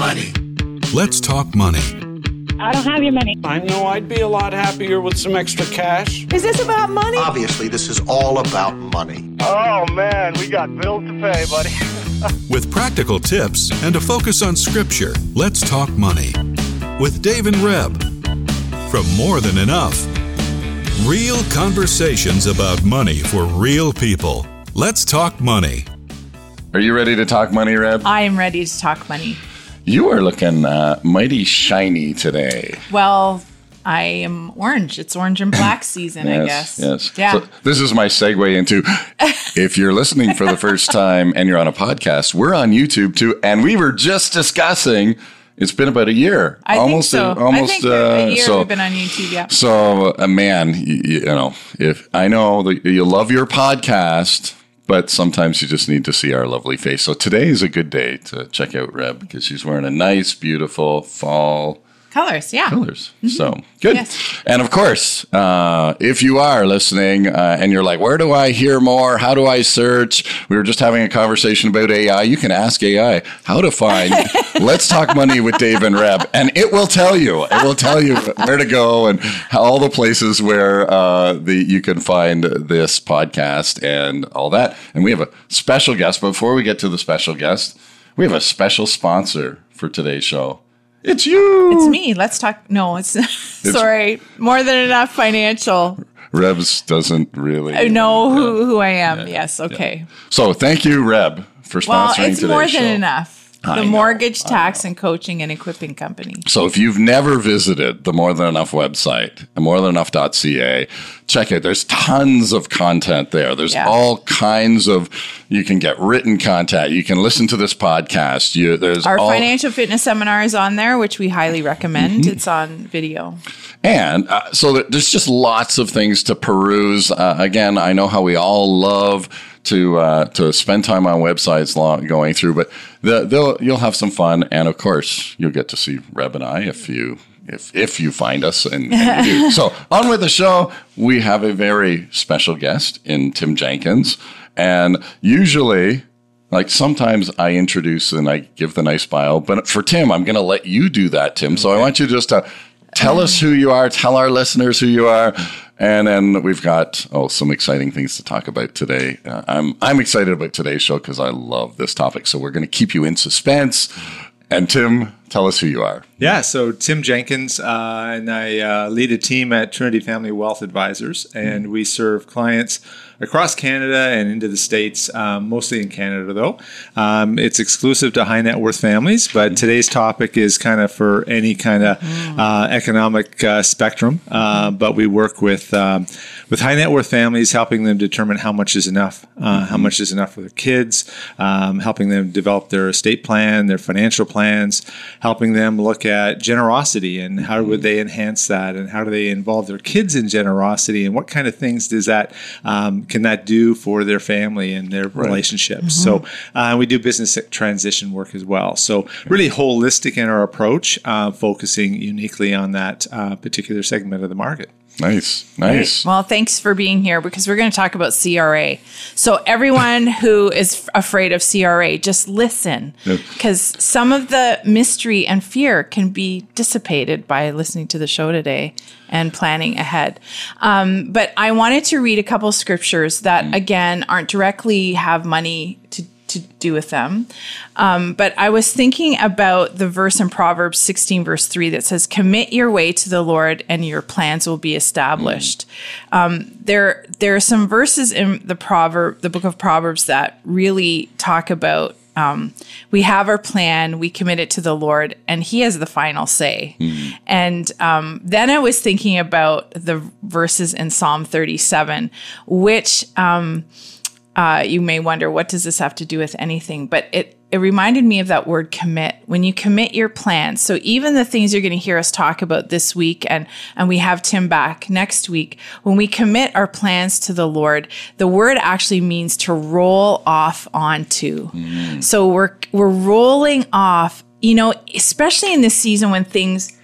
money. Let's talk money. I don't have your money. I know I'd be a lot happier with some extra cash. Is this about money? Obviously, this is all about money. Oh man, we got bills to pay, buddy. With practical tips and a focus on scripture, let's talk money. With Dave and Reb. From More Than Enough. Real conversations about money for real people. Let's talk money. Are you ready to talk money, Reb? I am ready to talk money. You are looking uh, mighty shiny today. Well, I am orange. It's orange and black season, I guess. Yes. Yeah. So this is my segue into if you're listening for the first time and you're on a podcast, we're on YouTube too. And we were just discussing, it's been about a year. I almost, think so. almost, I think a uh, year so, we've been on YouTube. Yeah. So, uh, man, you, you know, if I know that you love your podcast, but sometimes you just need to see our lovely face. So today is a good day to check out Reb because she's wearing a nice, beautiful fall Colors. Yeah. colors. So good. Yes. And of course, uh, if you are listening uh, and you're like, where do I hear more? How do I search? We were just having a conversation about AI. You can ask AI how to find Let's Talk Money with Dave and Reb, and it will tell you. It will tell you where to go and all the places where uh, the you can find this podcast and all that. And we have a special guest. Before we get to the special guest, we have a special sponsor for today's show. It's you. It's me. Let's talk. No, it's, sorry. More than enough financial. Rebs doesn't really uh, I know who, who I am. yes. Okay. So thank you, Reb, for sponsoring Well, it's today's more show. than enough. I The mortgage, I tax, and coaching and equipping company. So if you've never visited the More Than Enough website, morethanenough.ca, check it. There's tons of content there. There's Yeah. all kinds of. You can get written content. You can listen to this podcast. You there's Our all, financial fitness seminar is on there, which we highly recommend. Mm-hmm. It's on video. And uh, so there's just lots of things to peruse. Uh, again, I know how we all love to uh, to spend time on websites long, going through, but the, they'll, you'll have some fun, and of course, you'll get to see Reb and I if you if if you find us and, and you do. So on with the show. We have a very special guest in Tim Jenkins, and usually. Like sometimes I introduce and I give the nice bio, but for Tim, I'm going to let you do that, Tim. So I want you just to tell us who you are, tell our listeners who you are, and then we've got oh some exciting things to talk about today. Uh, I'm I'm excited about today's show because I love this topic. So we're going to keep you in suspense. And Tim, tell us who you are. Yeah, so Tim Jenkins, uh, and I uh, lead a team at Trinity Family Wealth Advisors, and we serve clients across Canada and into the States, um, mostly in Canada though. Um, it's exclusive to high net worth families, but today's topic is kind of for any kind of uh, economic uh, spectrum. Uh, but we work with um, with high net worth families, helping them determine how much is enough, uh, how much is enough for their kids, um, helping them develop their estate plan, their financial plans, helping them look at generosity and how would they enhance that, and how do they involve their kids in generosity, and what kind of things does that um, can that do for their family and their relationships. So uh, we do business transition work as well. So really holistic in our approach, uh, focusing uniquely on that uh, particular segment of the market. Nice, nice. Well, thanks for being here because we're going to talk about CRA. So, everyone who is afraid of CRA, just listen because some of the mystery and fear can be dissipated by listening to the show today and planning ahead. Um, but I wanted to read a couple scriptures that, again, aren't directly have money to to do with them. Um, but I was thinking about the verse in Proverbs 16, verse 3 that says, Commit your way to the Lord and your plans will be established. Um, there, there are some verses in the proverb, the book of Proverbs that really talk about um, we have our plan, we commit it to the Lord, and He has the final say. And um, then I was thinking about the verses in Psalm 37, which um, uh, you may wonder, what does this have to do with anything? But it it reminded me of that word commit. When you commit your plans, so even the things you're going to hear us talk about this week, and and we have Tim back next week. When we commit our plans to the Lord, the word actually means to roll off onto. So we're we're rolling off. You know, especially in this season when things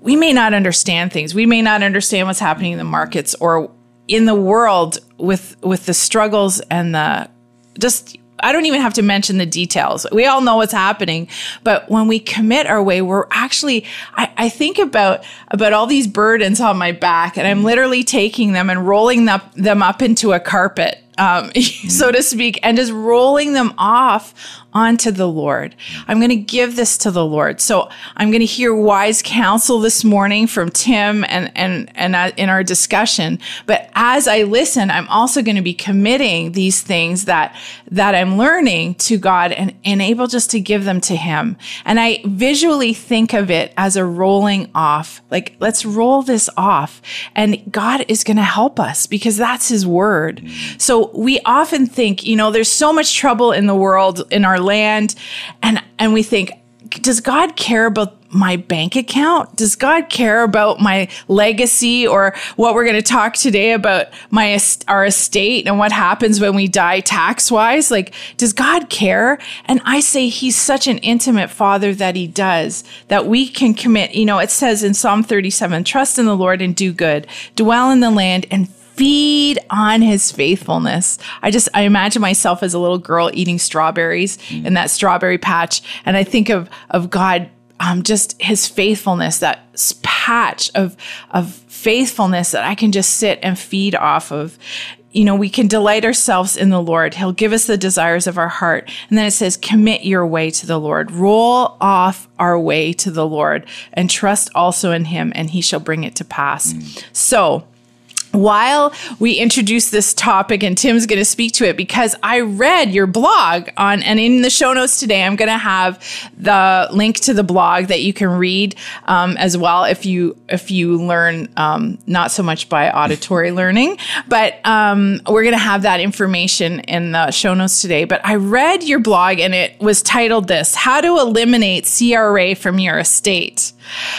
we may not understand things. We may not understand what's happening in the markets or in the world with with the struggles and the just I don't even have to mention the details. We all know what's happening. But when we commit our way, we're actually, I, I think about, about all these burdens on my back and I'm literally taking them and rolling them, them up into a carpet um, so to speak, and just rolling them off onto the Lord. I'm going to give this to the Lord. So I'm going to hear wise counsel this morning from Tim and, and, and uh, in our discussion. But as I listen, I'm also going to be committing these things that, that I'm learning to God and, and able just to give them to him. And I visually think of it as a rolling off. Like, let's roll this off. And God is going to help us because that's his word. So we often think, you know, there's so much trouble in the world, in our land, and and we think, does God care about my bank account? Does God care about my legacy or what we're going to talk today about my our estate and what happens when we die tax wise? Like, does God care? And I say he's such an intimate father that he does that we can commit. You know, it says in Psalm 37, trust in the Lord and do good, dwell in the land and feed on his faithfulness. I just, I imagine myself as a little girl eating strawberries mm. in that strawberry patch. And I think of, of God, um, just his faithfulness, that patch of, of faithfulness that I can just sit and feed off of. You know, we can delight ourselves in the Lord. He'll give us the desires of our heart. And then it says, commit your way to the Lord. Roll off our way to the Lord and trust also in him and he shall bring it to pass. Mm. So, while we introduce this topic and Tim's going to speak to it because I read your blog on and in the show notes today I'm going to have the link to the blog that you can read um, as well if you if you learn um, not so much by auditory learning. But um, we're going to have that information in the show notes today. But I read your blog and it was titled this how to eliminate CRA from your estate.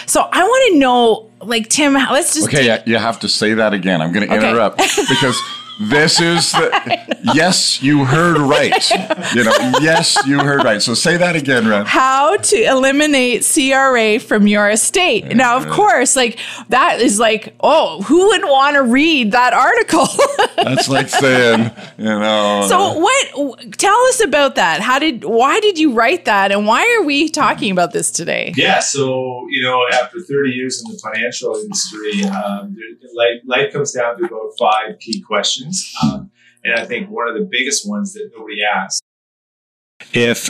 So I want to know like Tim, let's just okay. You have to say that again. I'm going to okay. interrupt because this is the yes, you heard right. You know, yes, you heard right. So say that again, Reb. How to eliminate CRA from your estate. Yeah, now, of course, like that is like, oh, who would want to read that article? That's like saying, you know. So what tell us about that. How did why did you write that and why are we talking about this today? Yeah, so you know, after 30 years in the financial industry, um, life, life comes down to about five key questions questions. Um, and I think one of the biggest ones that nobody asks. If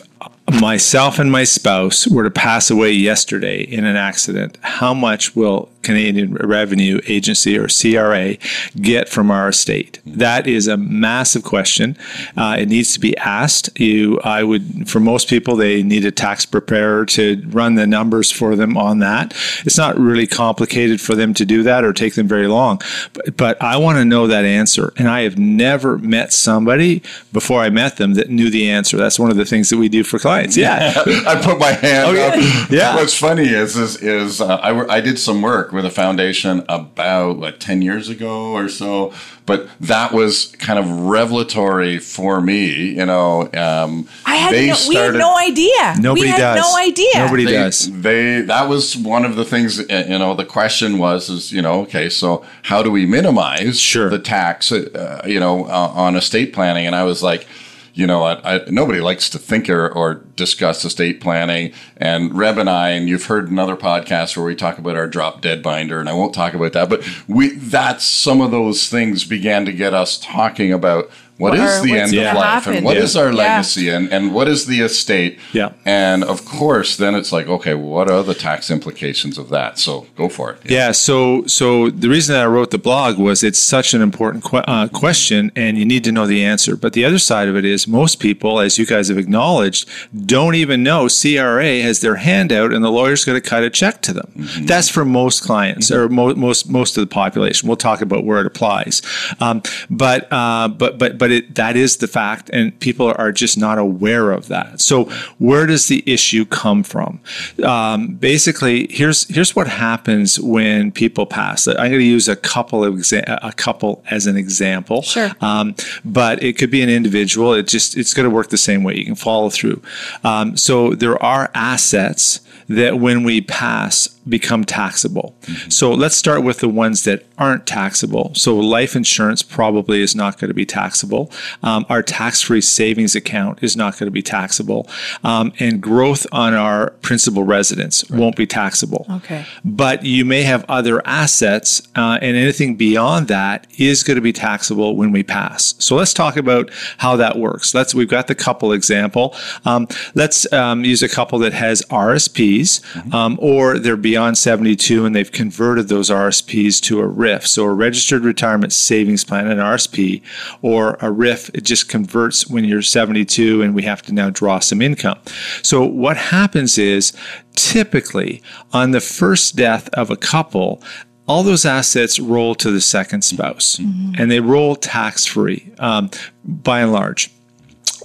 myself and my spouse were to pass away yesterday in an accident, how much will Canadian Revenue Agency or CRA get from our estate? That is a massive question. Uh, it needs to be asked. You, I would, for most people, they need a tax preparer to run the numbers for them on that. It's not really complicated for them to do that or take them very long. But, but I want to know that answer. And I have never met somebody before I met them that knew the answer. That's one of the things that we do for clients. Yeah. I put my hand oh, yeah. up. Yeah. What's funny is, is, is uh, I, I did some work with a foundation about what 10 years ago or so. But that was kind of revelatory for me you know um, I had no, started, we had no idea. Nobody we had does. no idea. Nobody they, does. they that was one of the things uh, you know the question was is you know okay so how do we minimize sure. the tax uh, you know uh, on estate planning? And I was like you know, I, I, nobody likes to think or, or, discuss estate planning. And Reb and I, and you've heard another podcast where we talk about our drop dead binder, and I won't talk about that, but we that's some of those things began to get us talking about what is the end of life happen. and what yeah. is our legacy yeah. and, and what is the estate yeah and of course then it's like okay what are the tax implications of that so go for it yeah, yeah so so the reason that i wrote the blog was it's such an important que- uh, question and you need to know the answer but the other side of it is most people as you guys have acknowledged don't even know cra has their hand out and the lawyer's going to cut a check to them mm-hmm. that's for most clients mm-hmm. or mo- most most of the population we'll talk about where it applies um, but uh, but but but it, that is the fact, and people are just not aware of that. So, where does the issue come from? Um, basically, here's here's what happens when people pass. I'm going to use a couple of exa- a couple as an example. Sure. Um, but it could be an individual. It just it's going to work the same way. You can follow through. Um, so there are assets that when we pass become taxable. Mm-hmm. So let's start with the ones that aren't taxable. So life insurance probably is not going to be taxable. Um, our tax-free savings account is not going to be taxable, um, and growth on our principal residence won't be taxable. Okay. But you may have other assets, uh, and anything beyond that is going to be taxable when we pass. So let's talk about how that works. Let's we've got the couple example. Um, let's um, use a couple that has RSPs, um, or they're beyond 72 and they've converted those RSPs to a RRIF. So a registered retirement savings plan, an RSP, or a RRIF, it just converts when you're 72 and we have to now draw some income. So what happens is typically on the first death of a couple, all those assets roll to the second spouse and they roll tax free um, by and large.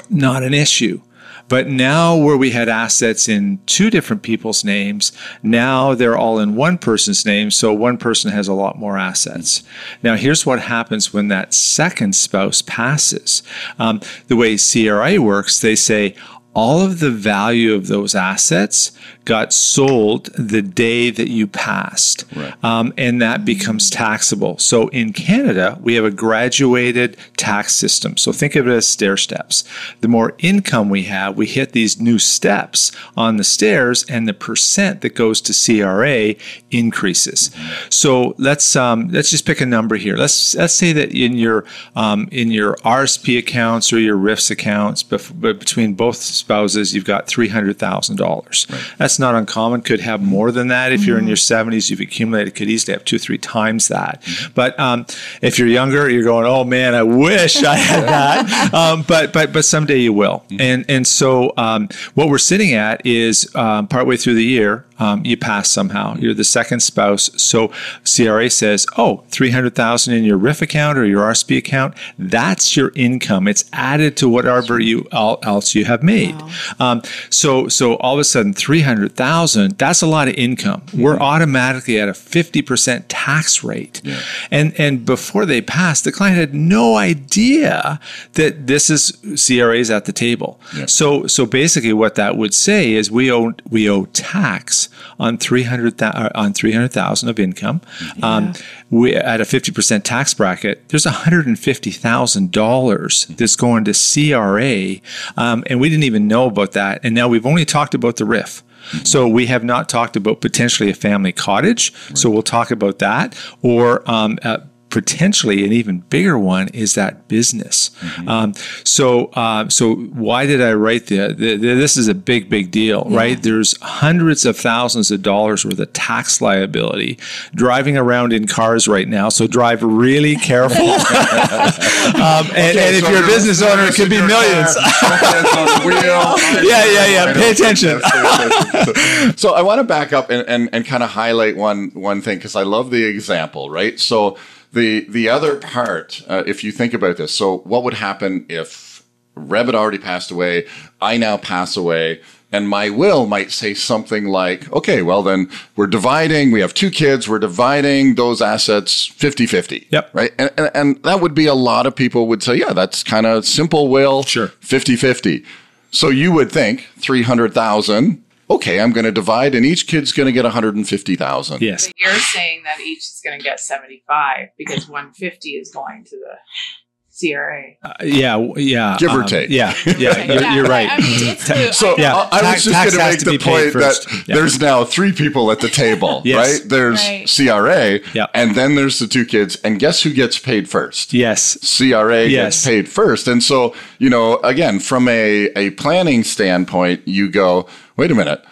Not an issue. But now, where we had assets in two different people's names, now they're all in one person's name. So one person has a lot more assets. Now, here's what happens when that second spouse passes. Um, the way CRA works, they say all of the value of those assets got sold the day that you passed. Um, and that becomes taxable. So in Canada, we have a graduated tax system. So think of it as stair steps. The more income we have, we hit these new steps on the stairs, and the percent that goes to CRA increases. So let's um, let's just pick a number here. Let's let's say that in your um, in your RSP accounts or your RRIFs accounts, bef- but between both spouses, you've got three hundred thousand dollars. That's not uncommon. Could have more than that if you're in your seventies. You've accumulated. Could easily have two, three times that. But um, if you're younger, you're going, oh man, I wish I had that. um, but but but someday you will. And and so um, what we're sitting at is um, partway through the year, um, you pass somehow. You're the second spouse. So CRA says, oh, 300,000 in your RRIF account or your RSP account. That's your income. It's added to whatever you el- else you have made. Um, so, so all of a sudden, 300,000, that's a lot of income. We're automatically at a 50% tax rate. And, and before they passed, the client had no idea that this is CRA's at the table. So, so basically what that would say is we owe, we owe tax on 300, uh, on 300,000 of income. Um, we, at a 50% tax bracket, there's $150,000 that's going to CRA. Um, and we didn't even know about that. And now we've only talked about the RRIF. So we have not talked about potentially a family cottage. So we'll talk about that. Or um, uh, potentially an even bigger one is that business. Um, so, uh, so why did I write the, the, the- This is a big, big deal, right? There's hundreds of thousands of dollars worth of tax liability driving around in cars right now. So drive really careful. um, and, and if you're a business owner, it could be millions. yeah, yeah, yeah. Pay attention. so I want to back up and, and, and kind of highlight one one thing because I love the example, right? So the the other part, uh, if you think about this, so what would happen if Reb had already passed away, I now pass away, and my will might say something like, okay, well then we're dividing, we have two kids, we're dividing those assets 50-50. Yep. Right? And, and, and that would be a lot of people would say, yeah, that's kind of simple will. Sure. 50-50. So you would think 300,000, okay, I'm going to divide and each kid's going to get 150,000. Yes. But you're saying that each is going to get 75 because 150 is going to the CRA. Uh, yeah, yeah. Give or um, take. Yeah, yeah. You're, Yeah, you're right. I mean, So Yeah. I, I Tax- was just going to has make to the be paid point first. that Yeah. there's now three people at the table, Yes. right? There's Right. CRA, Yeah. and then there's the two kids, and guess who gets paid first? Yes. CRA Yes. gets paid first. And so, you know, again, from a, a planning standpoint, you go, wait a minute,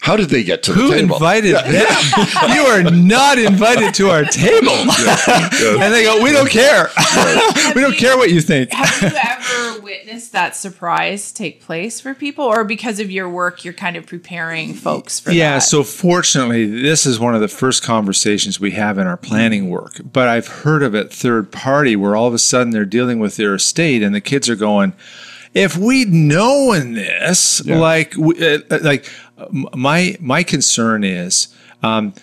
how did they get to the table? Who table? invited them? you are not invited to our table. and they go, we don't care. we don't care what you think. Have you ever witnessed that surprise take place for people, or because of your work, you're kind of preparing folks for that. Yeah, that? so fortunately, this is one of the first conversations we have in our planning work. But I've heard of it third party where all of a sudden they're dealing with their estate and the kids are going, if we'd known this, like, we- uh, uh, like my my concern is, um,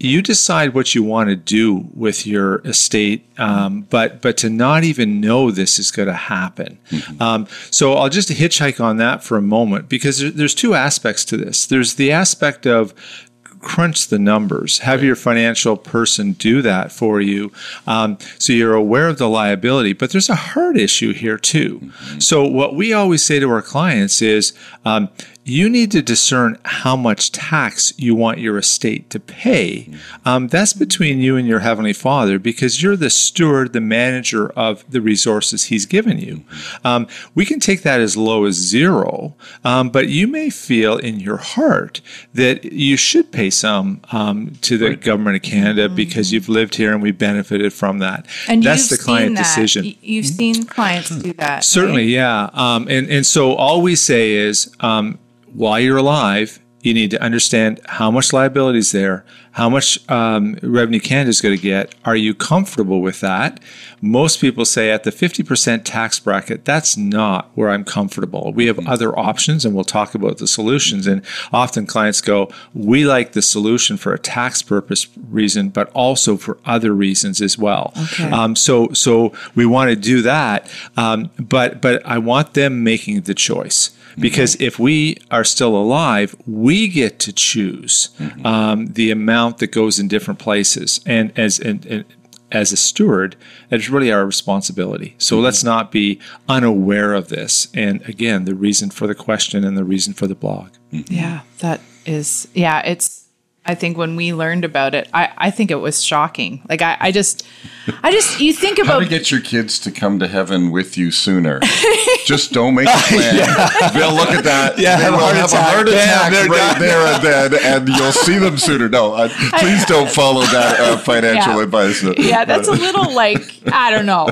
you decide what you want to do with your estate, um, but but to not even know this is going to happen. Um, so I'll just hitchhike on that for a moment because there's two aspects to this. There's the aspect of crunch the numbers. Have your financial person do that for you, um, so you're aware of the liability. But there's a hard issue here too. So what we always say to our clients is. Um, you need to discern how much tax you want your estate to pay. Um, that's between you and your Heavenly Father because you're the steward, the manager of the resources He's given you. Um, we can take that as low as zero, um, but you may feel in your heart that you should pay some um, to the government of Canada because you've lived here and we benefited from that. And that's you've the client seen that. decision. You've seen clients do that. Certainly, right? yeah. Um, and and so all we say is, um, while you're alive, you need to understand how much liability is there, how much um, revenue Canada is going to get. Are you comfortable with that? Most people say at the 50% tax bracket, that's not where I'm comfortable. We have other options, and we'll talk about the solutions. And often clients go, "We like the solution for a tax purpose reason, but also for other reasons as well." Okay. Um, so so we want to do that, um, but but I want them making the choice because mm-hmm. if we are still alive, we get to choose mm-hmm. um, the amount that goes in different places, and as and, and as a steward, that's really our responsibility. So mm-hmm. let's not be unaware of this. And again, the reason for the question and the reason for the blog. Yeah, that is, yeah, it's, I think when we learned about it, I, I think it was shocking. Like, I, I just, I just, you think about How about, to get your kids to come to heaven with you sooner? Just don't make a plan. They'll look at that. Yeah, they have will heart have a attack. heart attack they're right done. there and then, and you'll see them sooner. No, uh, please don't follow that uh, financial Yeah. advice. yeah, that's a little like, I don't know.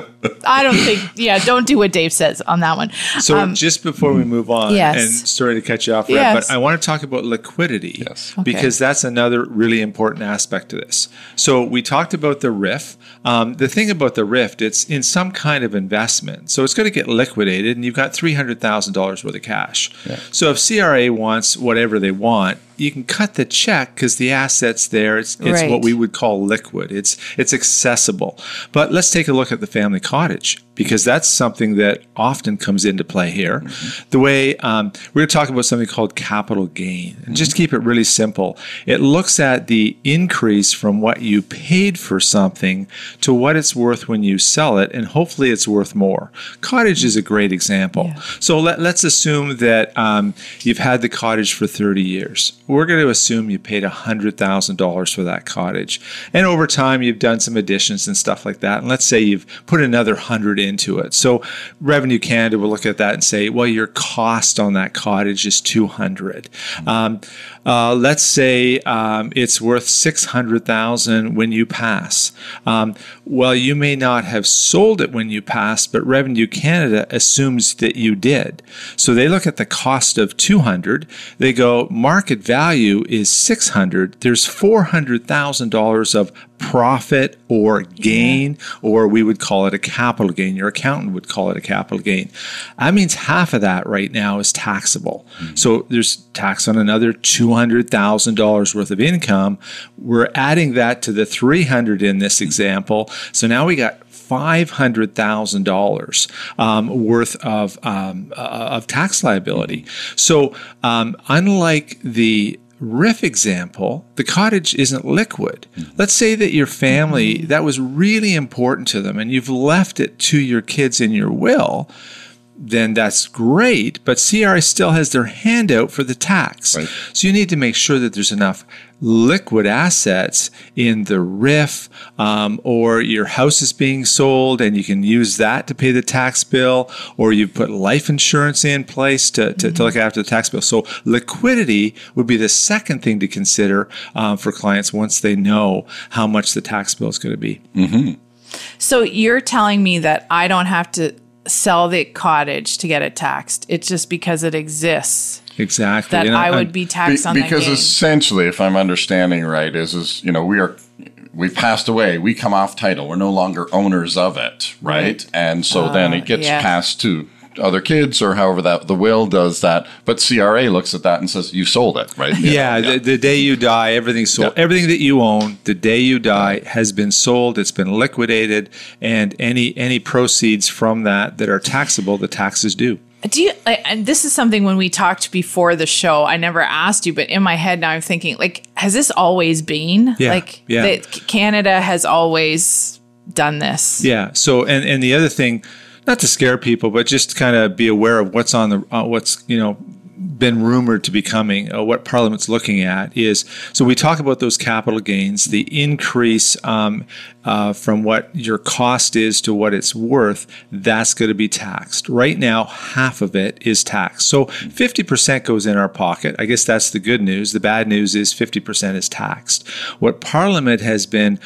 I don't think, yeah, don't do what Dave says on that one. So Um, just before we move on, Yes. and sorry to cut you off, Reb, Yes. but I want to talk about liquidity Yes. because that's another really important aspect to this. So we talked about the RRIF. Um, the thing about the RRIF, it's in some kind of investment, so it's going to get liquidated, and you've got three hundred thousand dollars worth of cash. So if CRA wants whatever they want, you can cut the check because the assets there. It's, it's Right. what we would call liquid. It's it's accessible. But let's take a look at the family cottage because that's something that often comes into play here. The way um, we're going to talk about something called capital gain, and just keep it really simple. It looks at the increase from what you paid for something to what it's worth when you sell it, and hopefully it's worth more. Cottage is a great example. So let, let's assume that um, you've had the cottage for 30 years. We're going to assume you paid $100,000 for that cottage. And over time, you've done some additions and stuff like that. And let's say you've put another 100 into it. So Revenue Canada will look at that and say, well, your cost on that cottage is 200. Um, uh, let's say um, it's worth 600,000 when you pass. Um, well, you may not have sold it when you pass, but Revenue Canada assumes that you did. So they look at the cost of 200. They go, market value is 600. There's $400,000 of profit or gain, or we would call it a capital gain. Your accountant would call it a capital gain. That means half of that right now is taxable. So there's tax on another $200,000 worth of income. We're adding that to the 300 in this example. So now we got $500,000 um, worth of, um, uh, of tax liability. So, um, unlike the RRIF example, the cottage isn't liquid. Mm-hmm. Let's say that your family, mm-hmm. that was really important to them, and you've left it to your kids in your will then that's great. But CRA still has their hand out for the tax. Right. So you need to make sure that there's enough liquid assets in the RRIF um, or your house is being sold and you can use that to pay the tax bill or you've put life insurance in place to, to, to look after the tax bill. So liquidity would be the second thing to consider um, for clients once they know how much the tax bill is going to be. So you're telling me that I don't have to sell the cottage to get it taxed. It's just because it exists Exactly. that And I I- would be Be- taxed on that because gain. essentially, if I'm understanding right, is is you know we are we've passed away, we come off title, we're no longer owners of it, right? Right. And so then uh, it gets yeah. passed to other kids or however that the will does that. But CRA looks at that and says you sold it, right? You Yeah, know, The, the day you die, everything's sold. Yeah. Everything that you own, the day you die, has been sold. It's been liquidated, and any any proceeds from that that are taxable, the tax is due. Do you? And this is something when we talked before the show. I never asked you, but in my head now I'm thinking, like, has this always been? Yeah, Like, yeah. that Canada has always done this. Yeah. So, and and the other thing, not to scare people, but just kind of be aware of what's on the uh, what's you know been rumored to be coming. Uh, what Parliament's looking at is so we talk about those capital gains, the increase um, uh, from what your cost is to what it's worth. That's going to be taxed. Right now, half of it is taxed. So fifty percent goes in our pocket. I guess that's the good news. The bad news is fifty percent is taxed. What Parliament has been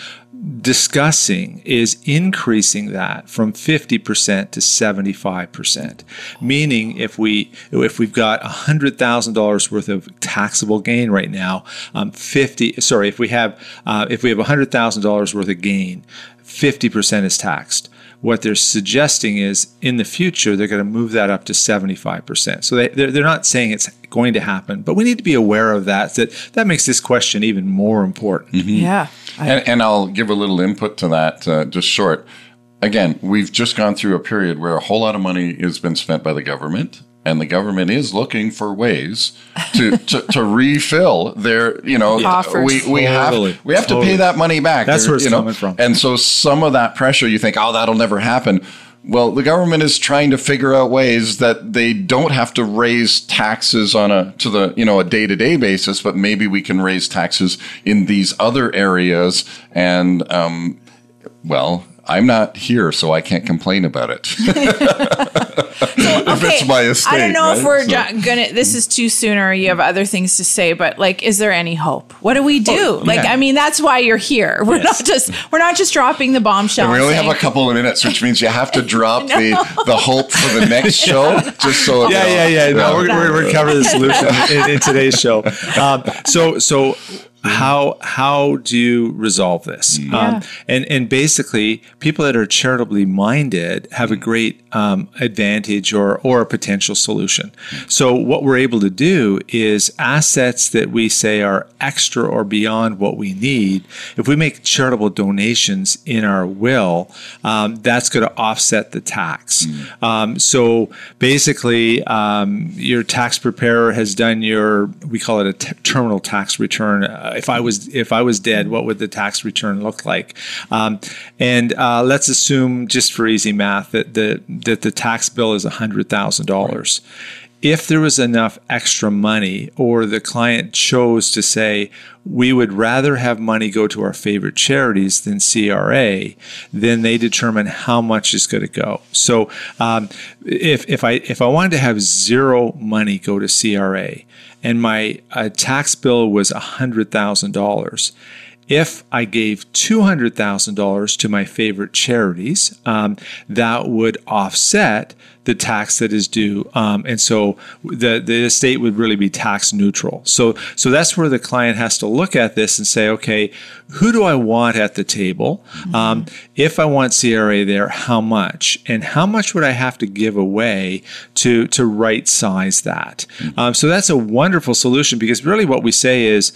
discussing is increasing that from 50% to 75%. Meaning if we if we've got $100,000 worth of taxable gain right now, um, 50 sorry, if we have uh, if we have $100,000 worth of gain, 50% is taxed. What they're suggesting is in the future, they're going to move that up to 75%. So they, they're, they're not saying it's going to happen, but we need to be aware of that. That, that makes this question even more important. Yeah. And, and I'll give a little input to that, uh, just short. Again, we've just gone through a period where a whole lot of money has been spent by the government, and the government is looking for ways to, to, to refill their, you know, Coffers. we, we Totally. have we have to pay that money back. That's There- where it's you know, coming from. And so some of that pressure, you think, oh, that'll never happen. Well, the government is trying to figure out ways that they don't have to raise taxes on a to the you know a day to day basis, but maybe we can raise taxes in these other areas. And um, well, I'm not here, so I can't complain about it. if it's my estate, I don't know if we're So- ju- gonna. This is too soon, or you have other things to say. But like, is there any hope? What do we do? like, yeah. I mean, that's why you're here. We're not just we're not just dropping the bombshell. And we and only have a couple of minutes, which means you have to drop the, the hope for the next show, just so yeah, yeah, yeah. No, we're, we're, we're covering the solution in, in today's show. Um, so, so Mm-hmm. how how do you resolve this? Mm-hmm. Um, and and basically, people that are charitably minded have a mm-hmm. great um, advantage or or a potential solution. So, what we're able to do is assets that we say are extra or beyond what we need. If we make charitable donations in our will, um, that's going to offset the tax. Um, so basically, um, your tax preparer has done your we call it a t- terminal tax return. Uh, if I was if I was dead, what would the tax return look like? Um, and uh, let's assume, just for easy math, that the that the tax bill is hundred thousand dollars if there was enough extra money or the client chose to say we would rather have money go to our favorite charities than CRA, then they determine how much is going to go. So um, if, if I if I wanted to have zero money go to CRA and my uh, tax bill was hundred thousand dollars if I gave $200,000 to my favorite charities, um, that would offset the tax that is due. Um, and so the, the estate would really be tax neutral. So, so that's where the client has to look at this and say, okay, who do I want at the table? Um, if I want CRA there, how much? And how much would I have to give away to, to right size that? Um, so that's a wonderful solution because really what we say is,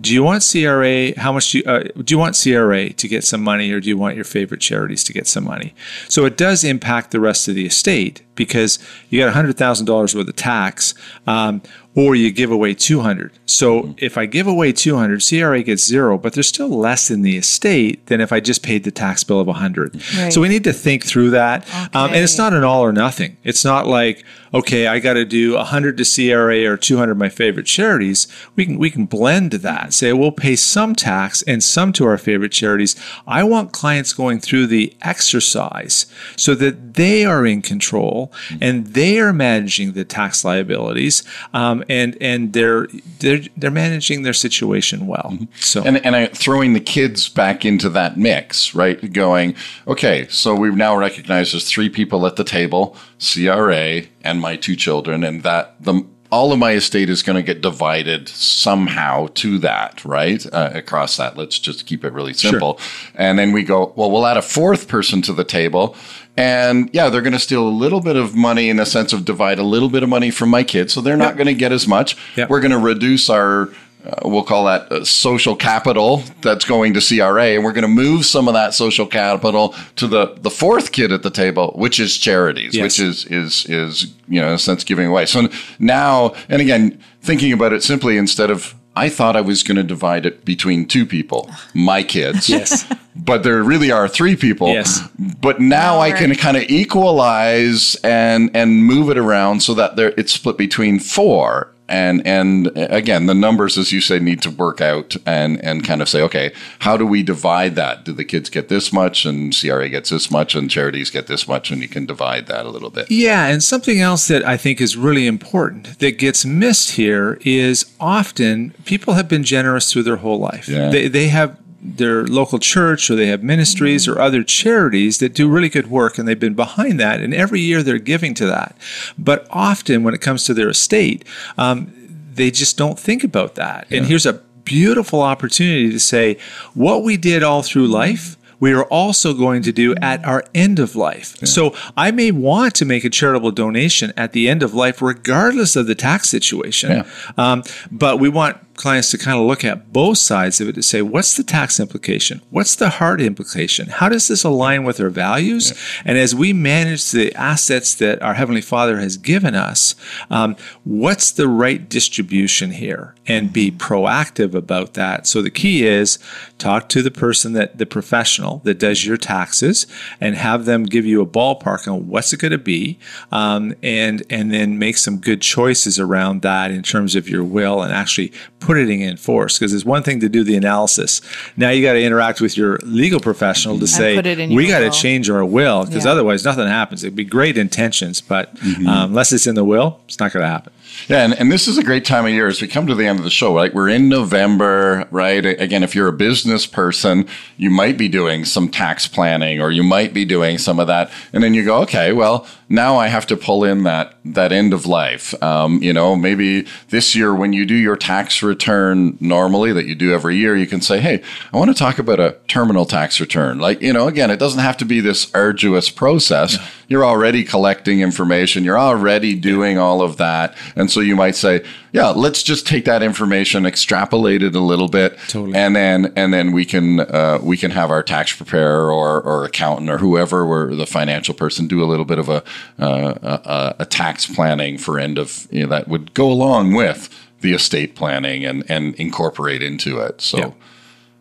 do you want CRA? How much do you, uh, do you want CRA to get some money, or do you want your favorite charities to get some money? So it does impact the rest of the estate because you got hundred thousand dollars worth of tax, um, or you give away two hundred. So if I give away two hundred, CRA gets zero, but there's still less in the estate than if I just paid the tax bill of a hundred. Right. So we need to think through that, um, and it's not an all or nothing. It's not like okay, I got to do 100 to CRA or 200 my favorite charities. We can we can blend that. Say we'll pay some tax and some to our favorite charities. I want clients going through the exercise so that they are in control and they are managing the tax liabilities, um, and and they're they're they're managing their situation well. So and and I, throwing the kids back into that mix, right? Going, okay, so we've now recognized there's three people at the table: CRA and my two children, and that the all of my estate is going to get divided somehow to that, right? Uh, across that. Let's just keep it really simple. And then we go, well, we'll add a fourth person to the table. And yeah, they're going to steal a little bit of money in the sense of divide a little bit of money from my kids. So they're not Yep. going to get as much. Yep. We're going to reduce our uh, we'll call that uh, social capital that's going to CRA, and we're going to move some of that social capital to the the fourth kid at the table, which is charities, Yes. which is is is you know in a sense giving away. So now, and again, thinking about it simply instead of I thought I was going to divide it between two people, my kids. Yes. But there really are three people. Yes. But now I can kind of equalize and and move it around so that there it's split between four. And and again, the numbers, as you say, need to work out and and kind of say, okay, how do we divide that? Do the kids get this much, and CRA gets this much, and charities get this much, and you can divide that a little bit. Yeah, and something else that I think is really important that gets missed here is often people have been generous through their whole life. Yeah. They, they have their local church or they have ministries or other charities that do really good work and they've been behind that and every year they're giving to that. But often when it comes to their estate, um, they just don't think about that. And here's a beautiful opportunity to say what we did all through life we are also going to do at our end of life. So I may want to make a charitable donation at the end of life, regardless of the tax situation. Yeah. Um, but we want clients to kind of look at both sides of it to say, what's the tax implication? What's the hard implication? How does this align with our values? And as we manage the assets that our Heavenly Father has given us, um, what's the right distribution here? And be proactive about that. So the key is talk to the person that the professional that does your taxes and have them give you a ballpark on what's it going to be, um, and and then make some good choices around that in terms of your will and actually putting it in force. Because it's one thing to do the analysis. Now you got to interact with your legal professional to say put it in we got to change our will because Yeah. otherwise nothing happens. It'd be great intentions, but Mm-hmm. um, unless it's in the will, it's not going to happen. Yeah, and, and this is a great time of year as we come to the end of the show, right? We're in November, right? Again, if you're a business person, you might be doing some tax planning or you might be doing some of that. And then you go, okay, well, now I have to pull in that, that end of life. Um, you know, maybe this year when you do your tax return normally that you do every year, you can say, hey, I want to talk about a terminal tax return. Like, you know, again, it doesn't have to be this arduous process. You're already collecting information. You're already doing all of that. And so you might say, yeah, let's just take that information, extrapolate it a little bit, Totally. and then and then we can uh, we can have our tax preparer or, or accountant or whoever we're the financial person do a little bit of a uh, a, a tax planning for end of you know, that would go along with the estate planning and and incorporate into it. So, Yeah.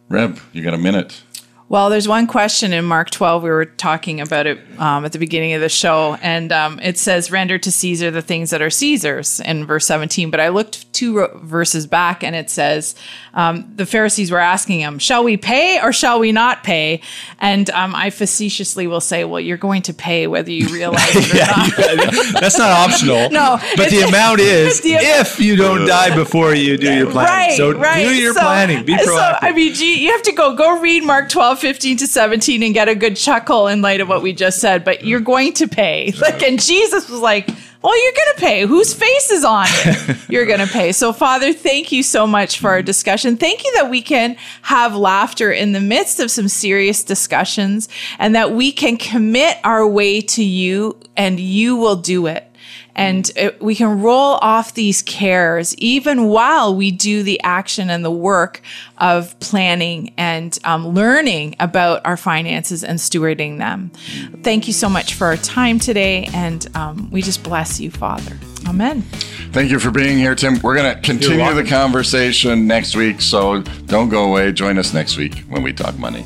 Reb, you got a minute. Well, there's one question in Mark 12. We were talking about it um, at the beginning of the show, and um, it says, Render to Caesar the things that are Caesar's in verse 17. But I looked two verses back, and it says, um, The Pharisees were asking him, Shall we pay or shall we not pay? And um, I facetiously will say, Well, you're going to pay whether you realize it or not. That's not optional. No, but the amount is the- if you don't die before you do your planning. Right, so right. do your So- planning. Be proactive. So, I mean, gee, you have to go go read Mark 12, 15 to 17 and get a good chuckle in light of what we just said, but you're going to pay. Like, and Jesus was like, well, you're going to pay. Whose face is on it? You're going to pay. So, Father, thank you so much for our discussion. Thank you that we can have laughter in the midst of some serious discussions and that we can commit our way to you and you will do it and it, we can roll off these cares even while we do the action and the work of planning and um, learning about our finances and stewarding them. Thank you so much for our time today, and um, we just bless you, Father. Amen. Thank you for being here, Tim. We're going to continue the conversation next week, so don't go away. Join us next week when we talk money.